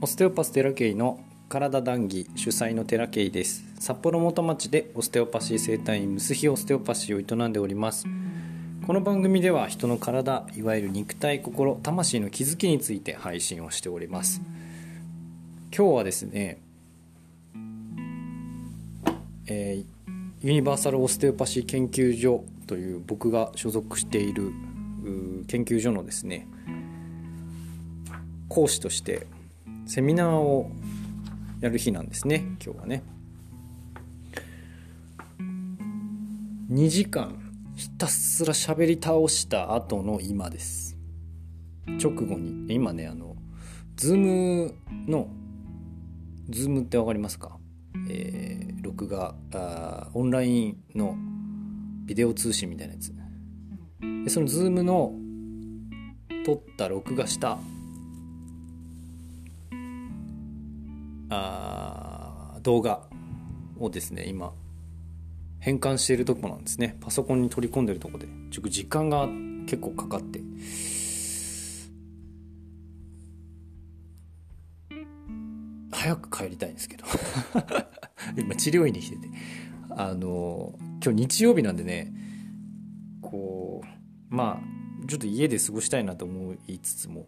オステオパステラケイの体談義主催のテラケイです。札幌元町でオステオパシー生態院ムスヒオステオパシーを営んでおります。この番組では人の体いわゆる肉体心魂の気づきについて配信をしております。今日はですねえー、ユニバーサルオステオパシー研究所という僕が所属している研究所のですね講師としてセミナーをやる日なんですね今日はね。2時間ひたすら喋り倒した後の今です。直後に。今ねあのズームのズームって分かりますか？えー、録画あオンラインのビデオ通信みたいなやつ。でそのズームの撮った録画したあ動画をですね今変換しているとこなんですね。パソコンに取り込んでるとこで。ちょっと時間が結構かかって。早く帰りたいんですけど。今治療院に来てて。あの今日日曜日なんでねこうまあちょっと家で過ごしたいなと思いつつも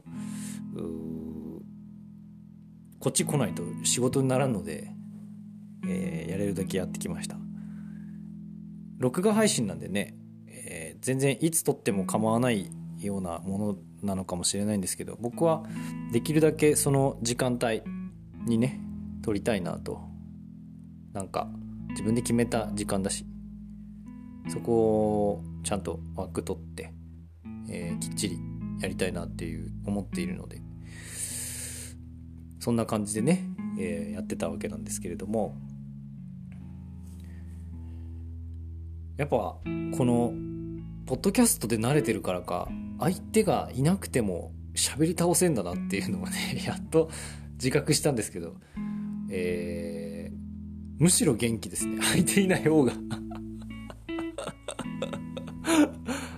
うこっち来ないと仕事にならんので、えー、やれるだけやってきました。録画配信なんでね、えー、全然いつ撮っても構わないようなものなのかもしれないんですけど僕はできるだけその時間帯にね撮りたいなと。なんか自分で決めた時間だしそこをちゃんと枠取って、えー、きっちりやりたいなっていう思っているので。そんな感じでね、えー、やってたわけなんですけれども。やっぱこのポッドキャストで慣れてるからか相手がいなくても喋り倒せんだなっていうのをね やっと自覚したんですけど、えー、むしろ元気ですね。相手いない方が。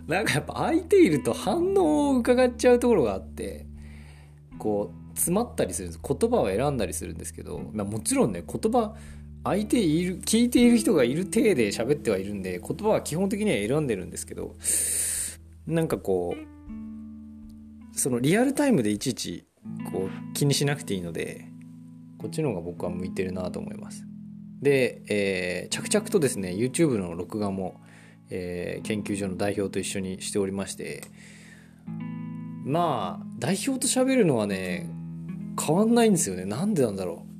なんかやっぱ相手いると反応を伺っちゃうところがあってこう詰まったりするんです。言葉を選んだりするんですけど、まあ、もちろんね言葉相手いる聞いている人がいる体で喋ってはいるんで言葉は基本的には選んでるんですけどなんかこうそのリアルタイムでいちいちこう気にしなくていいのでこっちの方が僕は向いてるなと思います。で、えー、着々とですね YouTube の録画も、えー、研究所の代表と一緒にしておりましてまあ代表と喋るのはね変わんないんですよね。なんでなんだろう。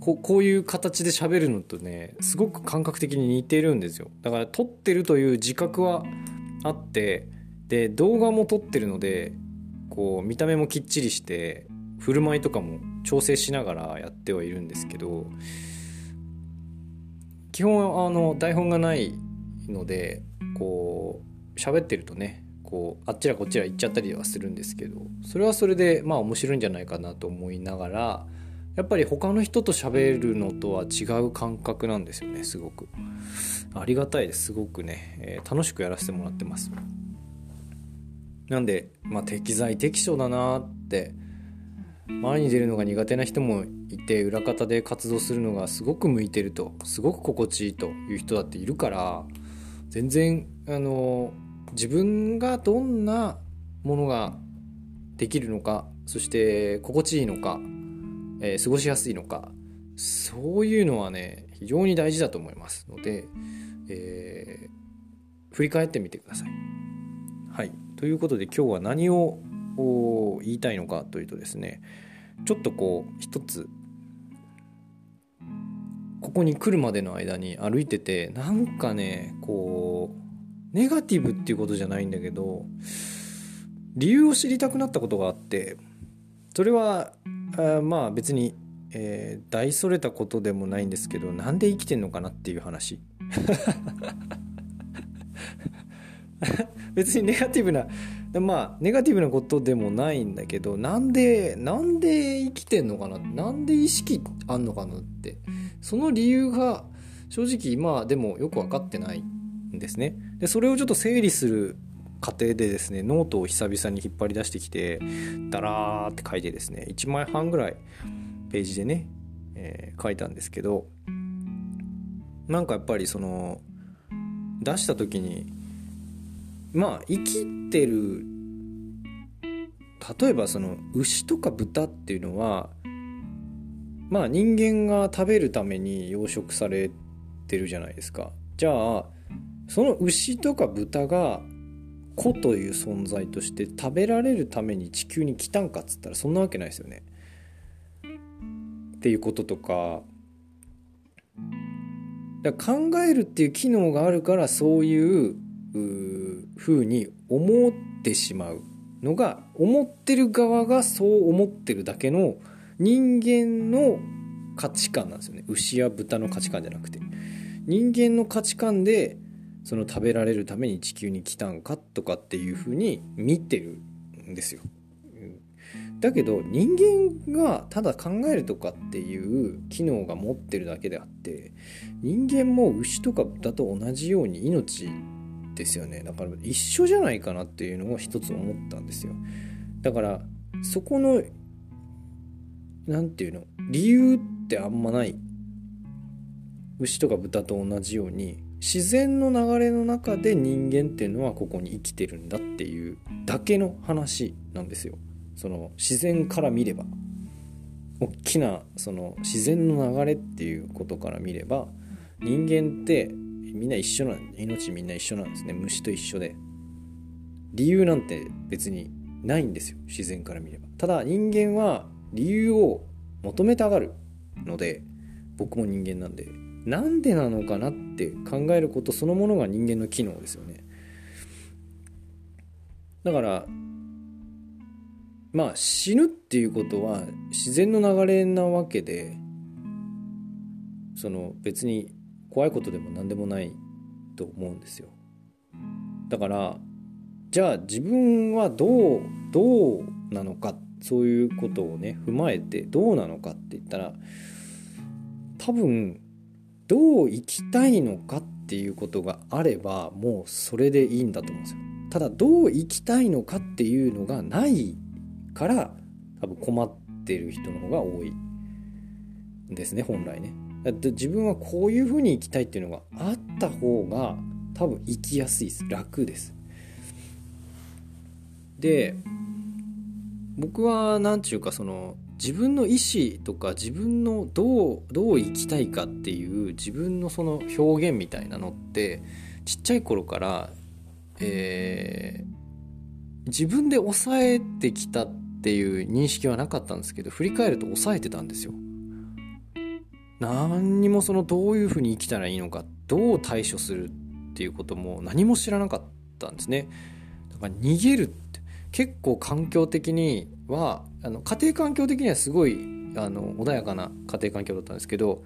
ここういう形で喋るのとねすごく感覚的に似てるんですよ。だから撮ってるという自覚はあってで動画も撮ってるのでこう見た目もきっちりして振る舞いとかも調整しながらやってはいるんですけど基本あの台本がないのでこう喋ってるとねこうあっちらこっちら行っちゃったりはするんですけどそれはそれでまあ面白いんじゃないかなと思いながらやっぱり他の人と喋るのとは違う感覚なんですよねすごく。ありがたいですすごくね、えー、楽しくやらせてもらってます。なんでまあ適材適所だなって前に出るのが苦手な人もいて裏方で活動するのがすごく向いてるとすごく心地いいという人だっているから全然あの自分がどんなものができるのかそして心地いいのか、えー、過ごしやすいのかそういうのはね非常に大事だと思いますので、えー、振り返ってみてください。はい、ということで今日は何を言いたいのかというとですねちょっとこう一つここに来るまでの間に歩いててなんかねこうネガティブっていうことじゃないんだけど理由を知りたくなったことがあってそれはあまあ別に、えー、大それたことでもないんですけどなんで生きてんのかなっていう話。別にネガティブなまあネガティブなことでもないんだけどなんでなんで生きてんのかななんで意識あんのかなって。その理由が正直今でもよく分かってない。ですね。でそれをちょっと整理する過程でですねノートを久々に引っ張り出してきてダラーって書いてですね1枚半ぐらいページでね、えー、書いたんですけどなんかやっぱりその出した時にまあ生きてる例えばその牛とか豚っていうのはまあ人間が食べるために養殖されてるじゃないですかじゃあその牛とか豚が子という存在として食べられるために地球に来たんかっつったらそんなわけないですよね。っていうこととか。だか考えるっていう機能があるからそういうふうに思ってしまうのが思ってる側がそう思ってるだけの人間の価値観なんですよね。牛や豚の価値観じゃなくて。人間の価値観でその食べられるために地球に来たんかとかっていうふうに見てるんですよ。だけど人間がただ考えるとかっていう機能が持ってるだけであって人間も牛とか豚と同じように命ですよね。だから一緒じゃないかなっていうのを一つ思ったんですよ。だからそこの何て言うの理由ってあんまない。牛とか豚と同じように自然の流れの中で人間っていうのはここに生きてるんだっていうだけの話なんですよ。その自然から見れば。大きなその自然の流れっていうことから見れば人間ってみんな一緒なん命みんな一緒なんですね。虫と一緒で。理由なんて別にないんですよ。自然から見れば。ただ人間は理由を求めたがるので僕も人間なんで。なんでなのかなって考えることそのものが人間の機能ですよね。だからまあ死ぬっていうことは自然の流れなわけでその別に怖いことでも何でもないと思うんですよ。だからじゃあ自分はどうどうなのかそういうことをね踏まえてどうなのかって言ったら多分どう生きたいのかっていうことがあればもうそれでいいんだと思うんですよ。ただどう生きたいのかっていうのがないから多分困ってる人の方が多いんですね本来ね。だって自分はこういうふうに生きたいっていうのがあった方が多分生きやすいです。楽です。で僕は何ちゅうかその自分の意思とか自分のどうどう生きたいかっていう自分のその表現みたいなのってちっちゃい頃から、えー、自分で抑えてきたっていう認識はなかったんですけど振り返ると抑えてたんですよ。何にもそのどういうふうに生きたらいいのかどう対処するっていうことも何も知らなかったんですね。だから逃げるって結構環境的にはあの家庭環境的にはすごいあの穏やかな家庭環境だったんですけど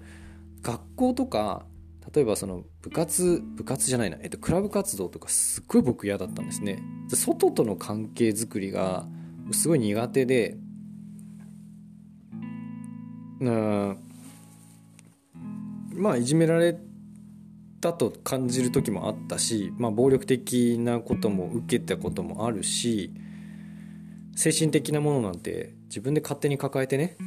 学校とか例えばその部活部活じゃないな、えっと、クラブ活動とかすっごい僕嫌だったんですね。外との関係づくりがすごい苦手でうんまあいじめられたと感じる時もあったし、まあ、暴力的なことも受けたこともあるし精神的なものなんて自分で勝手に抱えてね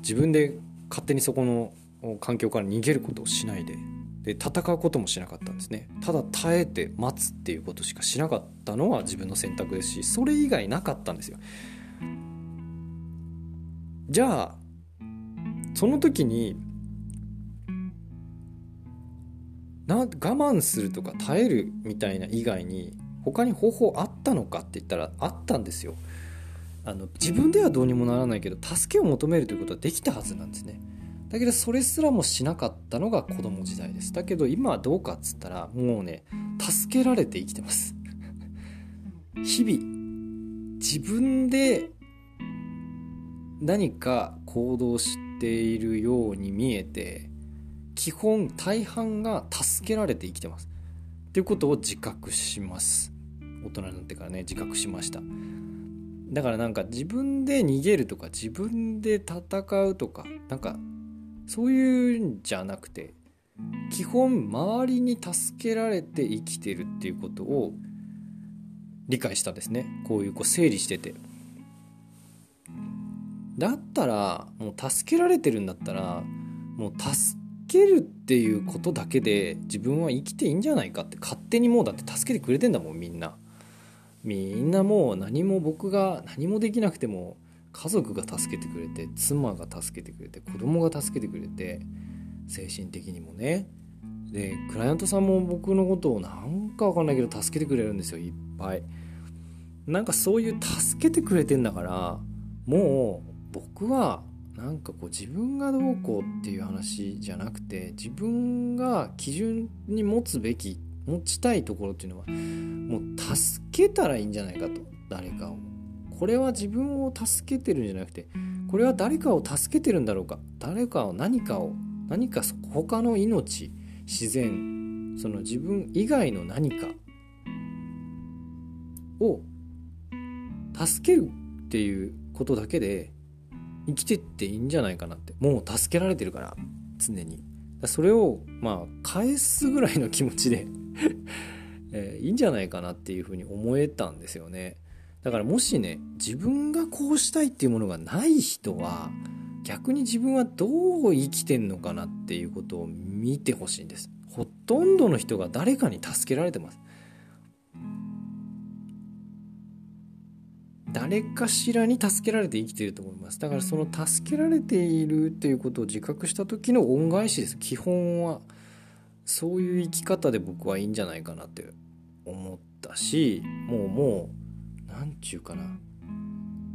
自分で勝手にそこの環境から逃げることをしないでで戦うこともしなかったんですね。ただ耐えて待つっていうことしかしなかったのは自分の選択ですしそれ以外なかったんですよ。じゃあその時にな我慢するとか耐えるみたいな以外に他に方法あったのかって言ったらあったんですよ。あの自分ではどうにもならないけど助けを求めるということはできたはずなんですね。だけどそれすらもしなかったのが子供時代です。だけど今はどうかっつったらもうね助けられて生きてます。日々自分で何か行動しているように見えて基本大半が助けられて生きてます。っていうことを自覚します。大人になってからね自覚しました。だからなんか自分で逃げるとか自分で戦うとかなんかそういうんじゃなくて基本周りに助けられて生きてるっていうことを理解したんですね。こういうこう整理してて。だったらもう助けられてるんだったらもう助けるっていうことだけで自分は生きていいんじゃないかって勝手にもうだって助けてくれてんだもんみんな。みんなもう何も僕が何もできなくても家族が助けてくれて妻が助けてくれて子供が助けてくれて精神的にもね。でクライアントさんも僕のことをなんかわかんないけど助けてくれるんですよいっぱい。なんかそういう助けてくれてんだからもう僕はなんかこう自分がどうこうっていう話じゃなくて自分が基準に持つべき持ちたいところっていうのはもう助けたらいいんじゃないかと誰かを。これは自分を助けてるんじゃなくてこれは誰かを助けてるんだろうか。誰かを何かを何か他の命自然その自分以外の何かを助けるっていうことだけで生きてっていいんじゃないかなって。もう助けられてるから常に。それをまあ返すぐらいの気持ちで えー、いいんじゃないかなっていうふうに思えたんですよね。だからもしね自分がこうしたいっていうものがない人は逆に自分はどう生きてんのかなっていうことを見てほしいんです。ほとんどの人が誰かに助けられてます。誰かしらに助けられて生きていると思います。だからその助けられているっていうことを自覚した時の恩返しです。基本は。そういう生き方で僕はいいんじゃないかなって思ったしもうもう何ちゅうかな。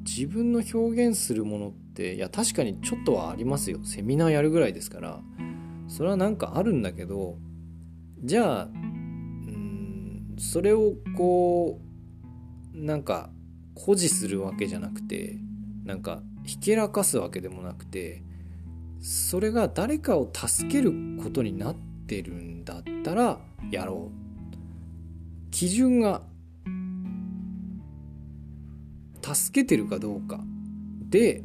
自分の表現するものっていや確かにちょっとはありますよ。セミナーやるぐらいですから。それはなんかあるんだけどじゃあうんそれをこうなんか誇示するわけじゃなくてなんかひけらかすわけでもなくてそれが誰かを助けることになっててるんだったらやろう。基準が助けてるかどうか。で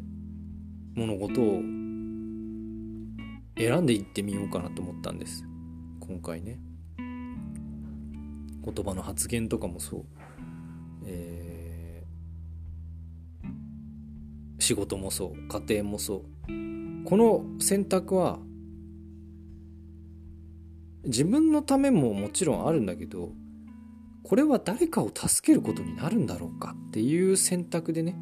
物事を選んでいってみようかなと思ったんです。今回ね。言葉の発言とかもそう、えー仕事もそう。家庭もそう。この選択は自分のためももちろんあるんだけどこれは誰かを助けることになるんだろうかっていう選択でね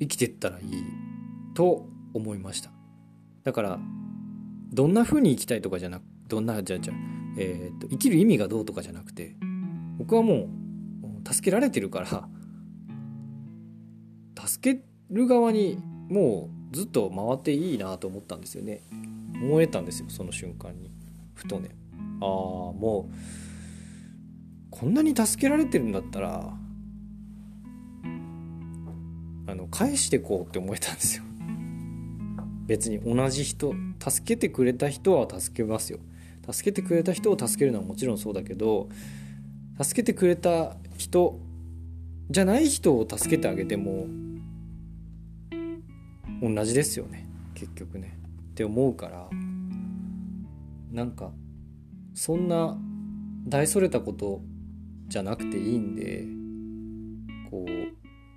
生きてったらいいと思いました。だからどんな風に生きたいとかじゃなくどんなじゃじゃえー、っと生きる意味がどうとかじゃなくて僕はもう助けられてるから助ける側にもうずっと回っていいなと思ったんですよね。思えたんですよその瞬間に。ふとね。ああもうこんなに助けられてるんだったらあの返してこうって思えたんですよ。別に同じ人助けてくれた人は助けますよ。助けてくれた人を助けるのはもちろんそうだけど助けてくれた人じゃない人を助けてあげても同じですよね結局ね。って思うからなんかそんな大それたことじゃなくていいんでこう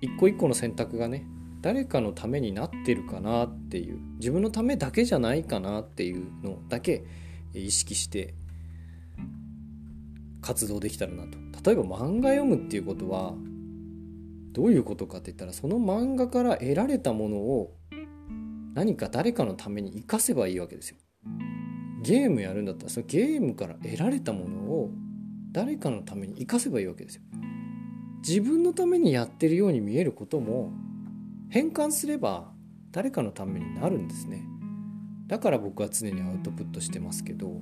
一個一個の選択がね誰かのためになってるかなっていう自分のためだけじゃないかなっていうのだけ意識して活動できたらなと。例えば漫画読むっていうことはどういうことかって言ったらその漫画から得られたものを何か誰かのために生かせばいいわけですよ。ゲームやるんだったらそのゲームから得られたものを誰かのために生かせばいいわけですよ。自分のためにやってるように見えることも変換すれば誰かのためになるんですね。だから僕は常にアウトプットしてますけど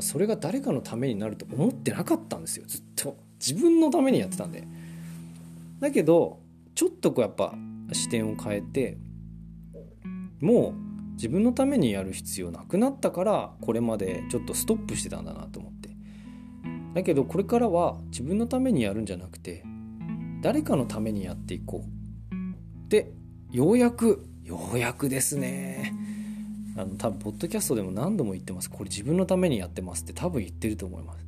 それが誰かのためになると思ってなかったんですよずっと自分のためにやってたんでだけどちょっとこうやっぱ視点を変えてもう自分のためにやる必要なくなったからこれまでちょっとストップしてたんだなと思って。だけどこれからは自分のためにやるんじゃなくて誰かのためにやっていこう。でようやくようやくですね。あの多分ポッドキャストでも何度も言ってます。これ自分のためにやってますって多分言ってると思います。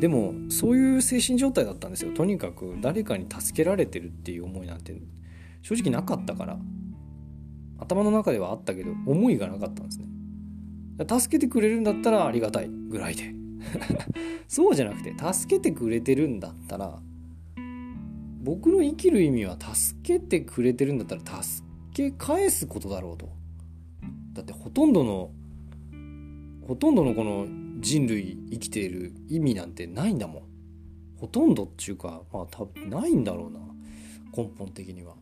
でもそういう精神状態だったんですよ。とにかく誰かに助けられてるっていう思いなんて正直なかったから。頭の中ではあったけど思いがなかったんですね。助けてくれるんだったらありがたいぐらいで。そうじゃなくて助けてくれてるんだったら僕の生きる意味は助けてくれてるんだったら助け返すことだろうと。だってほとんどのほとんどのこの人類生きている意味なんてないんだもん。ほとんどっていうかまあ多分ないんだろうな。根本的には。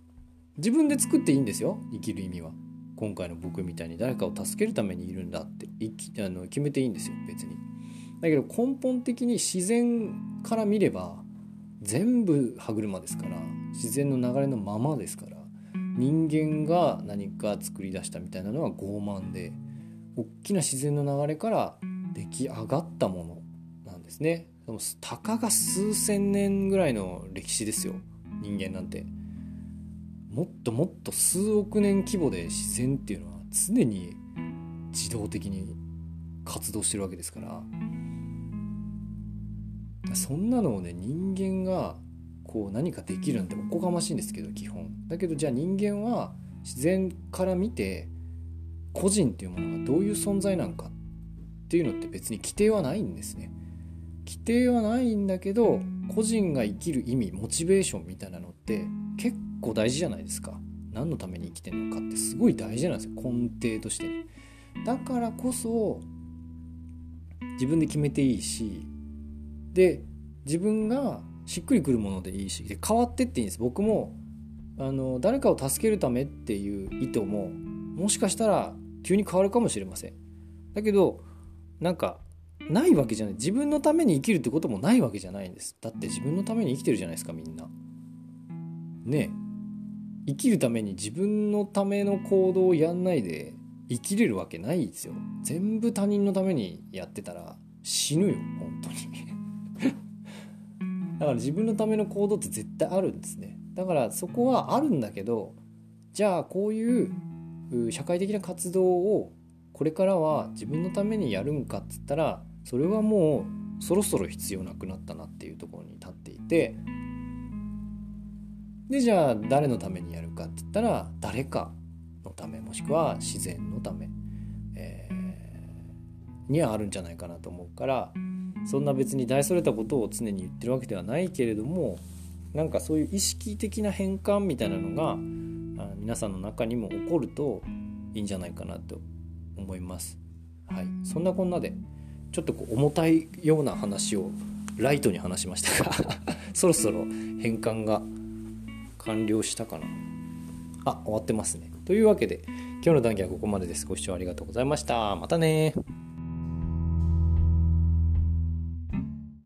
自分で作っていいんですよ。生きる意味は。今回の僕みたいに誰かを助けるためにいるんだってあの決めていいんですよ。別に。だけど根本的に自然から見れば全部歯車ですから自然の流れのままですから人間が何か作り出したみたいなのは傲慢で大きな自然の流れから出来上がったものなんですね。でもたかが数千年ぐらいの歴史ですよ。人間なんて。もっともっと数億年規模で自然っていうのは常に自動的に活動してるわけですから。そんなのをね人間がこう何かできるなんておこがましいんですけど基本。だけどじゃあ人間は自然から見て個人っていうものがどういう存在なんかっていうのって別に規定はないんですね。規定はないんだけど個人が生きる意味モチベーションみたいなのって結構大事じゃないですか。何のために生きてるのかってすごい大事なんですよ。根底として、ねだからこそ自分で決めていいしで自分がしっくりくるものでいいしで変わってっていいんです。僕もあの誰かを助けるためっていう意図ももしかしたら急に変わるかもしれません。だけどなんかないわけじゃない。自分のために生きるってこともないわけじゃないんです。だって自分のために生きてるじゃないですかみんな。ねえ。生きるために自分のための行動をやんないで生きれるわけないですよ。全部他人のためにやってたら死ぬよ本当に。だから自分のための行動って絶対あるんですね。だからそこはあるんだけどじゃあこういう社会的な活動をこれからは自分のためにやるんかっつったらそれはもうそろそろ必要なくなったなっていうところに立っていてでじゃあ誰のためにやるかって言ったら誰かのためもしくは自然のため、えー、にはあるんじゃないかなと思うからそんな別に大それたことを常に言ってるわけではないけれどもなんかそういう意識的な変換みたいなのが皆さんの中にも起こるといいんじゃないかなと思います。はい、そんなこんなでちょっとこう重たいような話をライトに話しましたが そろそろ変換が完了したかな。あ終わってますね。というわけで今日の談義はここまでです。ご視聴ありがとうございました。またね